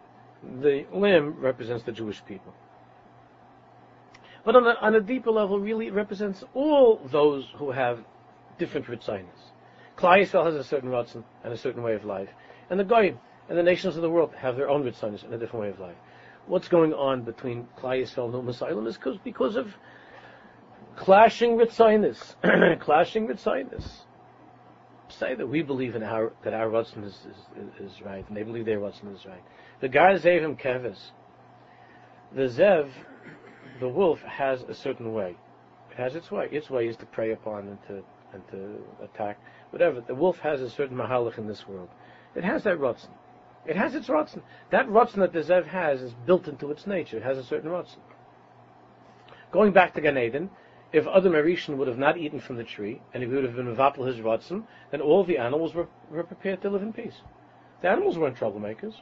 the lamb represents the Jewish people. But on a, on a deeper level, really it represents all those who have different ritzainas. Klal Yisrael has a certain ratzon and a certain way of life, and the Goyim and the nations of the world have their own ritzainas and a different way of life. What's going on between Klal Yisrael and Umm is because of clashing ritzainas, clashing ritzainas. Say that we believe in our that our ratzon is, is, is, right, and they believe their ratzon is right. The Gar Zevim Keves, the Zev the wolf has a certain way. It has its way. Its way is to prey upon and to and to attack. Whatever. The wolf has a certain mahalach in this world. It has that rotzen. It has its rotzen. That rotzen that the zev has is built into its nature. It has a certain rotzen. Going back to Gan Eden, if Adam Arishan would have not eaten from the tree, and if he would have been mevapel his rotzen, then all the animals were, were prepared to live in peace. The animals weren't troublemakers.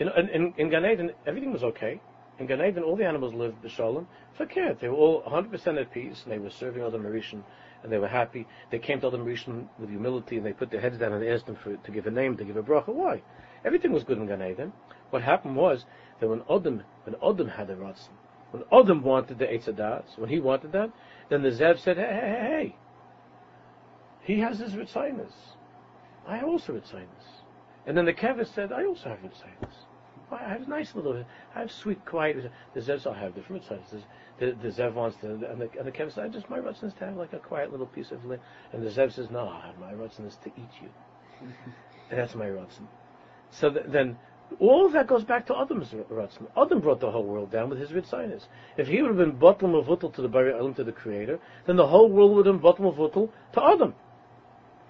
In, in, in Gan Eden, everything was okay. In Gan Eden, all the animals lived b'shalom. Fakir, they were all 100% at peace, and they were serving Adam Marishan, and they were happy. They came to Adam Marishan with humility, and they put their heads down and they asked him for, to give a name, to give a bracha. Why? Everything was good in Gan Eden. What happened was that when Adam, when Adam had a ratzon, when Adam wanted the Eitzadas, when he wanted that, then the Zev said, hey, hey, hey, hey. he has his Ritzinus. I have also Ritzinus. And then the Kevis said, I also have Ritzinus. I have a nice little, I have sweet, quiet. The Zevs I have different sizes. The, the Zev wants to, and the, and the Kev says, I just my Ratzin is to have like a quiet little piece of land. And the Zev says, No, my Ratzin is to eat you. and that's my Ratzin. So th- then, all of that goes back to Adam's Ratzin. Adam brought the whole world down with his Ritzinus. If he would have been Batal Mavutal to the Bari Elam, to the Creator, then the whole world would have been Batal Mavutal to Adam.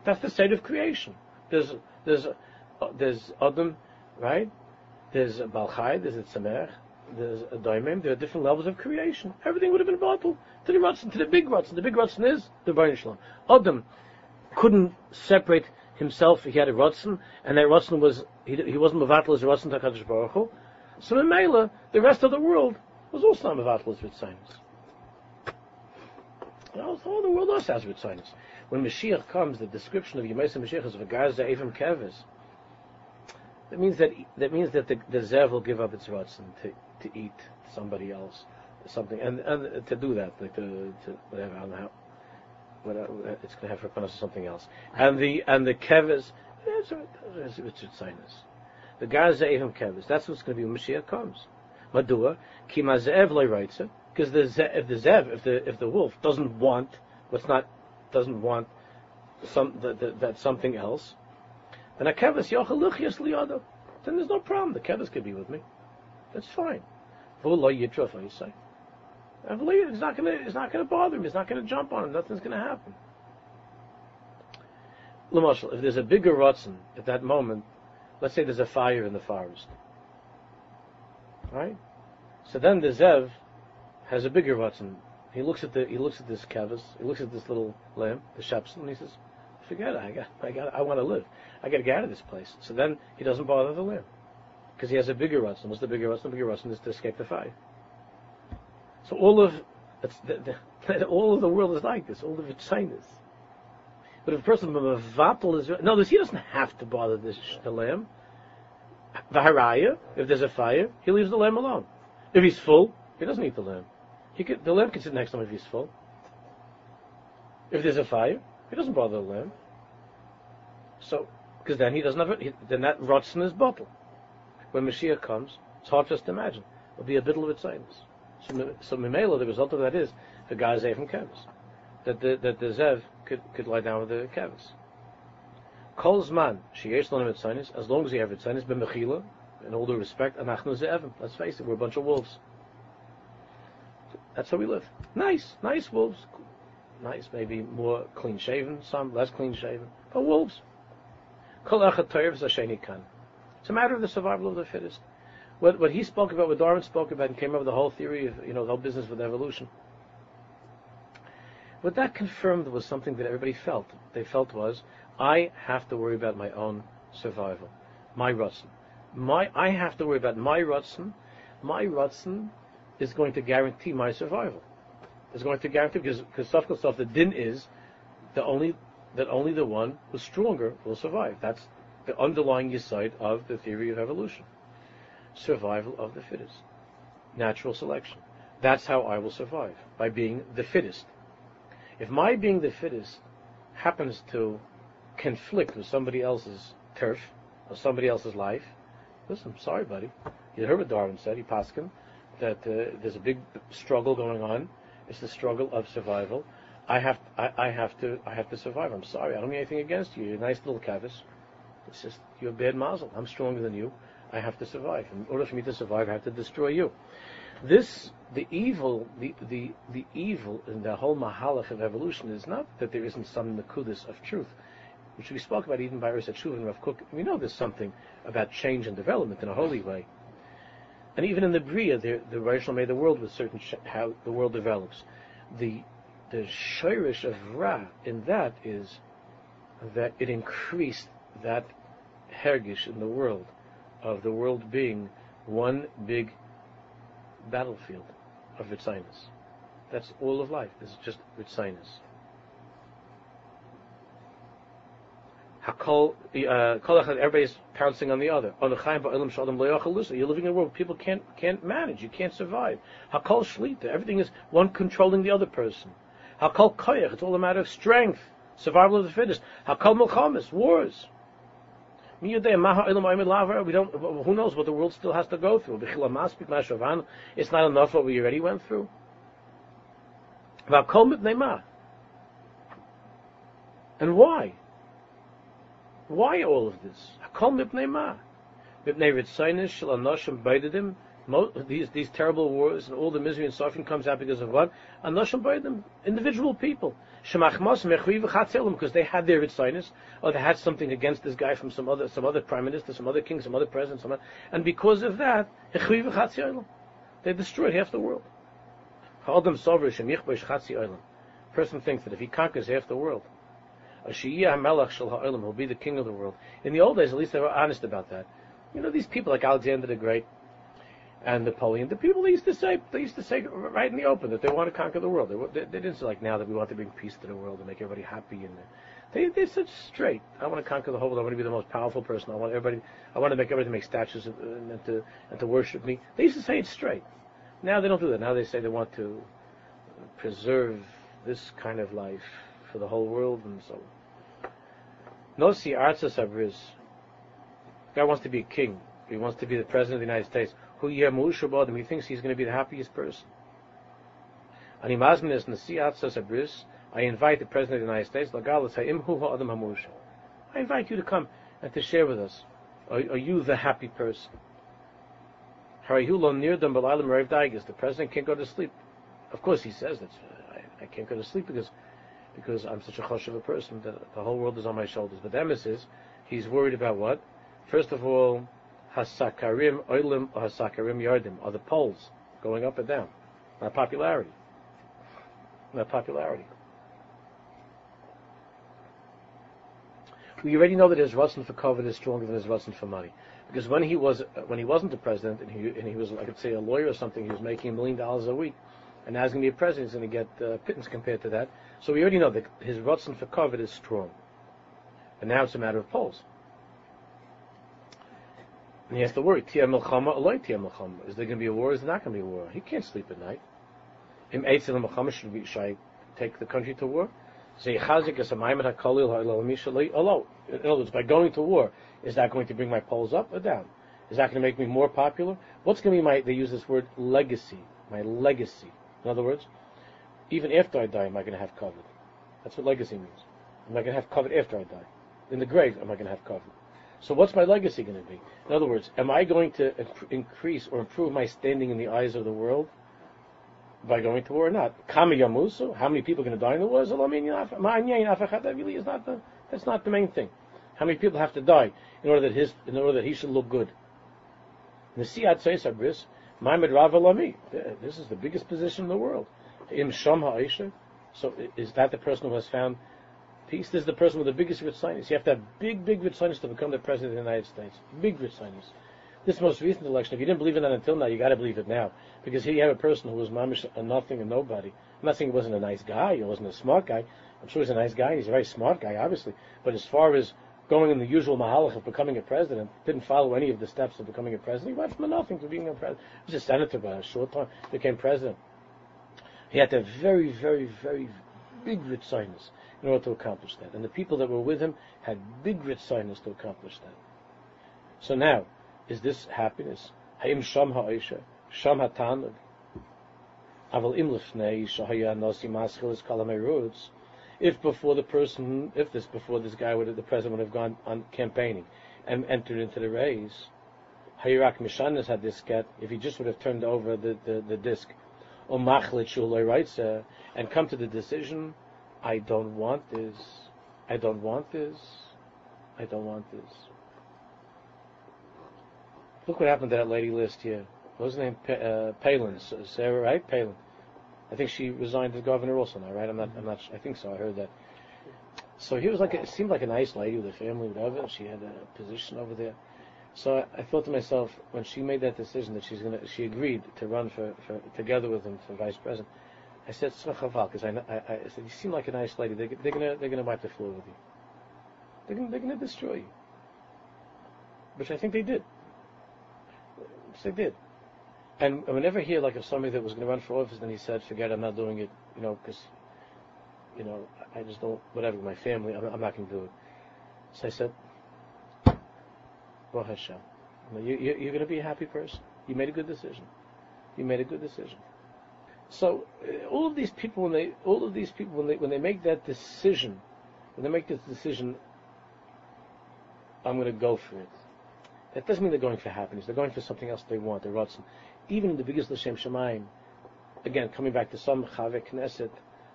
That's the state of creation. There's, there's, uh, there's Adam, right? There's Balchai, there's Tzemech, there's a Daimim, there are different levels of creation. Everything would have been bottled to the Ratzin, to the big Ratzin. The big Ratzin is the Baruch Shalom. Adam couldn't separate himself, he had a Ratzin, and that Ratzin was, he, he wasn't Mavatal as a Ratzin Takadosh Baruch Hu. So in Mela, the rest of the world was also not Mavatal as Ritzinus. All the world also has Ritzinus. When Mashiach comes, the description of Yemesa Mashiach is of a Gaza Evim Keves. That means that that means that the, the zev will give up its ratzon to, to eat somebody else, something, and, and to do that, like to, to whatever, I don't know how, Uh, uh, it's going to have for or something else. And the and the kevis, it's, it's sinus. The even kevis. That's what's going to be when Mashiach comes. Madua ki mazev loy because the zev, if the zev, if the if the wolf doesn't want what's not doesn't want some that, that, that something else, then a kevis yochaluchias liyado. Then there's no problem. The kevis could be with me. That's fine. V'lo yitraf you say. It's not gonna. It's not gonna bother him. It's not gonna jump on him. Nothing's gonna happen. Lamashal, if there's a bigger rotzen at that moment, let's say there's a fire in the forest, right? So then the zev has a bigger rotzen. He looks at the he looks at this kevis. He looks at this little lamb, the shepson, and he says, "Forget it. I got. I got. I want to live." I got to get out of this place. So then he doesn't bother the lamb. Because he has a bigger ratzon. What's the bigger ratzon? The bigger ratzon is to escape the fire. So all of the, the, all of the world is like this. All of its sinus. But if a person from a vapel is no, this he doesn't have to bother this, the lamb. Vaharaya, if there's a fire, he leaves the lamb alone. If he's full, he doesn't eat the lamb. He could, the lamb can sit next to him if he's full. If there's a fire, he doesn't bother the lamb. So because then he doesn't have it. Then that rots in his bottle. When Mashiach comes, it's hard for us to imagine. It'll be a bit of its silence. So, so Mimela, the result of that is the guy Zev from Kevis. That the, that the Zev could, could lie down with the Kevis. Calls man, sheyesh lonim etzanis, as long as you have etzanis, b'mechila, in all due respect, anachnu ze'evim. Let's face it, we're a bunch of wolves. That's how we live. Nice, nice wolves. Nice, maybe more clean shaven, some less clean shaven, but wolves. It's a matter of the survival of the fittest. What, what he spoke about, what Darwin spoke about, and came up with the whole theory of, you know, the whole business with evolution. What that confirmed was something that everybody felt. They felt was, I have to worry about my own survival, my rutzen. My, I have to worry about my rutzen. My rutzen is going to guarantee my survival. Is going to guarantee because because stuff the din is the only that only the one who's stronger will survive. That's the underlying side of the theory of evolution. Survival of the fittest. Natural selection. That's how I will survive, by being the fittest. If my being the fittest happens to conflict with somebody else's turf or somebody else's life, listen, sorry, buddy. You heard what Darwin said. He paskin that uh, there's a big struggle going on. It's the struggle of survival. I have, I, I, have to, I have to survive. I'm sorry. I don't mean anything against you. You're a nice little cavis. It's just you're a bad mazel. I'm stronger than you. I have to survive. In order for me to survive, I have to destroy you. This, the evil, the, the, the evil in the whole mahalach of evolution is not that there isn't some nakudis of truth, which we spoke about even by Tshuva and Rav Kook. We know there's something about change and development in a holy way. And even in the Bria, the, the Rosh made the world with certain sh- how the world develops. The the shirish of Ra in that is that it increased that hergish in the world of the world being one big battlefield of Ritzinus. That's all of life. This is just Ritzinus. Hakol, uh, everybody's pouncing on the other. You're living in a world people can't can't manage. You can't survive. Hakol shlita. Everything is one controlling the other person. Hakol koyach. It's all a matter of strength, survival of the fittest. Hakol milchamis. Wars. We don't. Who knows what the world still has to go through? It's not enough what we already went through. And why? Why all of this? These these terrible wars and all the misery and suffering comes out because of what? Anoshim them, individual people. Because they had their ritzainis, or they had something against this guy from some other some other prime minister, some other king, some other president, some other, and because of that, they destroyed half the world. Hold them sovereign. Person thinks that if he conquers half the world, he'll be the king of the world. In the old days, at least they were honest about that. You know, these people like Alexander the Great and Napoleon, the people they used to say, they used to say right in the open that they want to conquer the world. They, they, they didn't say like now that we want to bring peace to the world and make everybody happy. And they, they said straight, I want to conquer the whole world. I want to be the most powerful person. I want everybody, I want to make everybody make statues and, and to and to worship me. They used to say it straight. Now they don't do that. Now they say they want to preserve this kind of life for the whole world and so Nosi Arza Sabris. Guy wants to be a king. He wants to be the president of the United States. Who He thinks he's going to be the happiest person. I invite the president of the United States. I invite you to come and to share with us. Are, are you the happy person? The president can't go to sleep. Of course, he says that. I, I can't go to sleep because because I'm such a chosh of a person that the whole world is on my shoulders. But Emes is, he's worried about what? First of all, hasakarim oilim or hasakarim yardim are the poles going up and down. Not popularity. Not popularity. We already know that his rutzin for kavod is stronger than his rutzin for money. Because when he was when he wasn't the president and he and he was I could say a lawyer or something, he was making a million dollars a week, and now he's going to be a president, he's going to get uh, pittance compared to that. So we already know that his rotzen for kavod is strong. But now it's a matter of polls. And he has to worry, Tia Milchama, Eloi Tia. Is there going to be a war? Is there not going to be a war? He can't sleep at night. Should, should I take the country to war? In other words, by going to war, is that going to bring my polls up or down? Is that going to make me more popular? What's going to be my, they use this word legacy, my legacy. In other words, even after I die, am I going to have kavod? That's what legacy means. Am I going to have kavod after I die? In the grave, am I going to have kavod? So what's my legacy going to be? In other words, am I going to increase or improve my standing in the eyes of the world by going to war or not? How many people are going to die in the war? Really is not the, that's not the main thing. How many people have to die in order that his, in order that he should look good? This is the biggest position in the world. So is that the person who has found This is the person with the biggest ritzinus. You have to have big, big ritzinus to become the president of the United States. Big ritzinus. This most recent election, if you didn't believe in that until now, you got to believe it now. Because here you have a person who was mamish a nothing and nobody. I'm not saying he wasn't a nice guy, he wasn't a smart guy. I'm sure he's a nice guy, he's a very smart guy, obviously. But as far as going in the usual mahalach of becoming a president, didn't follow any of the steps of becoming a president. He went from a nothing to being a president. He was a senator by a short time, became president. He had to have very, very, very big ritzinus in order to accomplish that. And the people that were with him had big ritzinus to accomplish that. So now, is this happiness? Hayim sham ha'isha, sham ha'tanug. Aval im shahaya nosi maschil kalamei roots. If before the person, if this before this guy would have, the president would have gone on campaigning and entered into the race, Hayirak Mishanis had this get, if he just would have turned over the, the, the disc, or Machlit Shulay writes, and come to the decision, I don't want this, I don't want this, I don't want this. Look what happened to that lady list here. What was her name? Uh, Palin, Sarah, right? Palin. I think she resigned as governor also now, right? I'm not, I'm not, I think so. I heard that. So he was like, it seemed like a nice lady with a family, whatever. She had a position over there. So I, I thought to myself, when she made that decision that she's gonna, she agreed to run for, for together with him for vice president. I said, Smachaval, because I, I, I said, you seem like a nice lady. They, they're gonna, they're gonna wipe the floor with you. They're gonna, they're gonna destroy you. Which I think they did. Which they did. And whenever I hear like of somebody that was going to run for office, then he said, "Forget, I'm not doing it," you know, because, you know, I just don't, whatever, my family, I'm, I'm not to do it. So I said, "Well, Hashem, you, you, you're going to be a happy person. You made a good decision. You made a good decision." So uh, all of these people, when they, all of these people, when they, when they make that decision, when they make this decision, I'm going to go for it. That doesn't mean they're going for happiness. They're going for something else they want. They're rotzen even in the biggest L'Shem Shemaim, again, coming back to some Chave Knesset,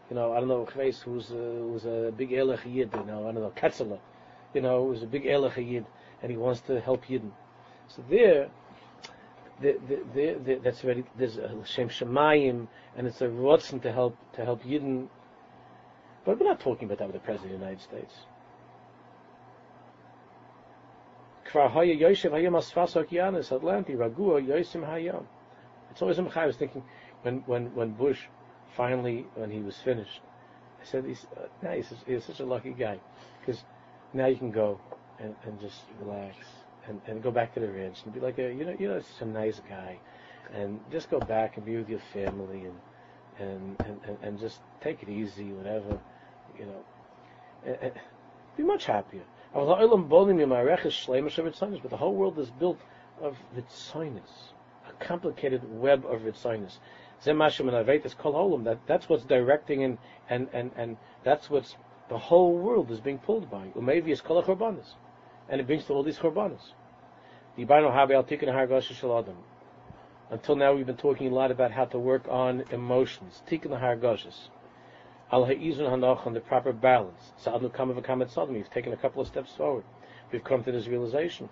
you know, I don't know, Chveis, who's, uh, who's a big Elech Yid, you know, I don't know, Katzela, you know, who's a big Elech Yid, and he wants to help Yidden. So there, the, the, the, that's very, there's a L'Shem Shemayim, and it's a Rotzen to help, to help Yidden. But we're not talking about that with the President of the United States. It's always I was thinking when, when, when Bush finally, when he was finished, I said, he's, uh, now he's, he's such a lucky guy because now you can go and, and just relax and, and go back to the ranch and be like, a, you know, you know, such a nice guy, and just go back and be with your family and and and, and, just take it easy, whatever, you know, and, and be much happier. But the whole world is built of vitzinus a complicated web of Ritzinus. That that's what's directing and and and and that's what's the whole world is being pulled by. Kol and it brings to all these korbanos. Until now, we've been talking a lot about how to work on emotions, tikkun hargoshes, al ha'izun hanoch on the proper balance. Kama. We've taken a couple of steps forward. We've come to this realization.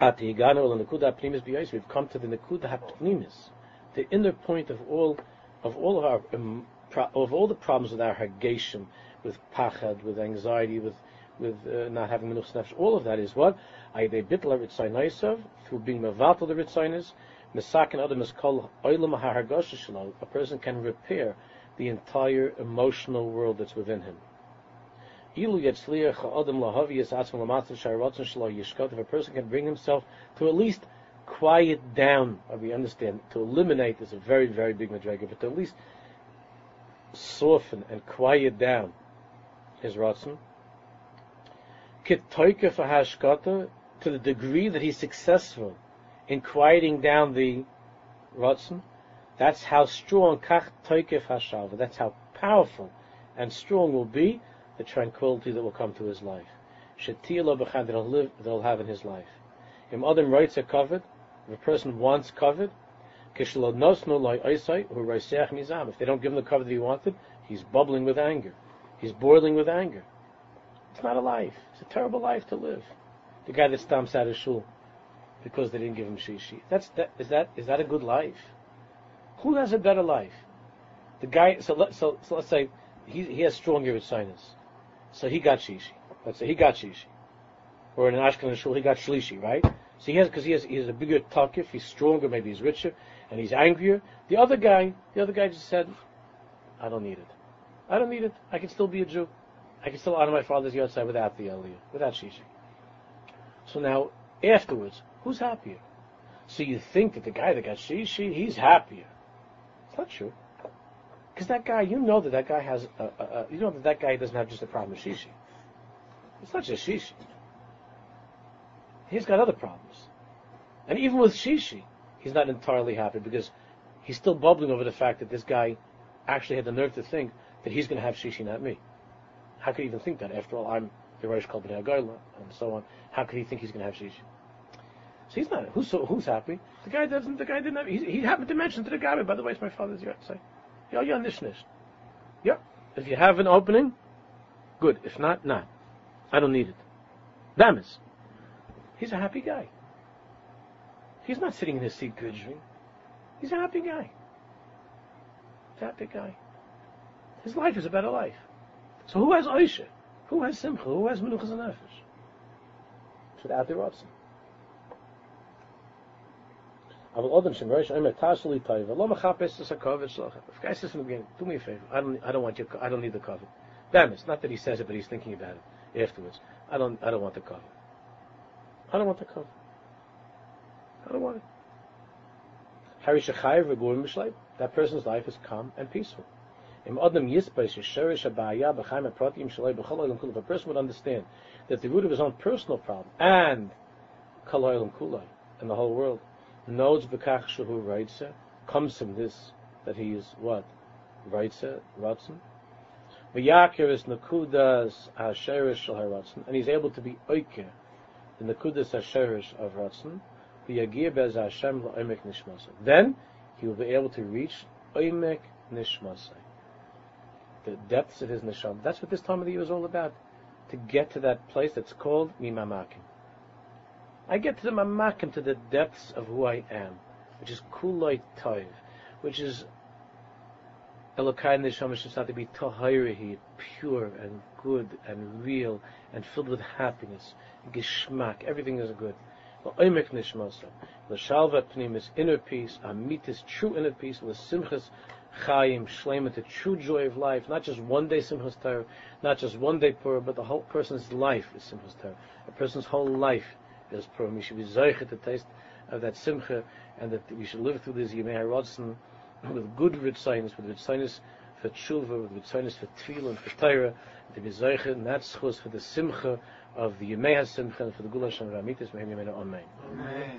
At We've come to the Nekuda Hapnimis, the inner point of all of all of our um, of all the problems with our Hageshim, with Pachad, with anxiety, with with uh, not having Menuch Nefesh. All of that is what Aydei Bitla Ritzainaisav through being Mevatel the Ritzainis. Mesakin Adam is called Oilam Hargosha A person can repair the entire emotional world that's within him. If a person can bring himself to at least quiet down, we understand, to eliminate is a very, very big madrega, but to at least soften and quiet down his ratzon. To the degree that he's successful in quieting down the ratzon, that's how strong kach That's how powerful and strong will be the tranquility that will come to his life. Shetila b'chan that he'll live, that he'll have in his life. Im adam rights are kavod. If a person wants kavod, if they don't give him the kavod that he wanted, he's bubbling with anger. He's boiling with anger. It's not a life. It's a terrible life to live. The guy that stomps out his shul because they didn't give him shishi. That's that. Is that is that a good life? Who has a better life? the guy. So let so, so let's say he he has strong sinus, so he got shishi. Let's say he got shishi, or in an Ashkelon shul he got shlishi, right? So he has because he has he has a bigger takif, he's stronger, maybe he's richer, and he's angrier. The other guy, the other guy just said, I don't need it. I don't need it. I can still be a Jew. I can still honor my father's yahrzeit without the aliyah, without shishi. So now afterwards, who's happier? So you think that the guy that got shishi, he's happier. It's not true. Because that guy, you know that that guy has, a, a, a, you know that that guy doesn't have just a problem with shishi. It's not just shishi. He's got other problems. And even with shishi, he's not entirely happy because he's still bubbling over the fact that this guy actually had the nerve to think that he's going to have shishi, not me. How could he even think that? After all, I'm the Rosh Kol B'nai and so on. How could he think he's going to have shishi? So he's not. Who's who's happy? The guy doesn't. The guy didn't. Have, he, he happened to mention to the guy. By the way, it's my father's yahrzeit. Yeah, yeah, nishnish. Yeah. If you have an opening, good. If not, not. I don't need it. Damas. He's a happy guy. He's not sitting in his seat grudging. He's a happy guy. He's a happy guy. His life is a better life. So who has Oisha? Who has Simcha? Who has Menuchas and Nefesh? Should add their order Aber Odom Shem Rosh Omer Tashli Toiv. Lo mechapes es a covet shlocha. If guy says from the beginning, do me a favor. I don't, I don't want your, I don't need the kavod. Damn it's not that he says it, but he's thinking about it afterwards. I don't, I don't want the kavod. I don't want the kavod. I don't want it. That person's life is calm and peaceful. If a person would understand that the root of his own personal problem and and the whole world knows b'kach shehu raitze, comes from this, that he is what? Raitze, ratzon. V'yakir is nakudas hasherish shel and he's able to be oiker, the nakudas hasherish of ratzon, v'yagir bez Hashem la'omek nishmasa. Then, he will be able to reach oimek nishmasa. The depths of his nisham. That's what this time of the year is all about. To get to that place that's called mimamakim. I get to the mamakim, to the depths of who I am, which is toiv, which is Elokai Neshama should to be tahirahi, pure and good and real and filled with happiness, geschmack, everything is good. Oimek Nishmasa, L'shalva Pnimis, inner peace, Amitis, true inner peace, L'simchas Chaim, Shlema, the true joy of life, not just one day Simchas Torah, not just one day Purim, but the whole person's life is Simchas Torah. A person's whole life is Purim. We should be zeicha to taste of that simcha, and that we should live through this Yemei HaRotzen with good ritzinus, with ritzinus for tshuva, with ritzinus for tefillah and for Torah, to be zeicha, and that's for the simcha of the Yemei HaSimcha and for the Gulash and Ramitis, Amen. Amen.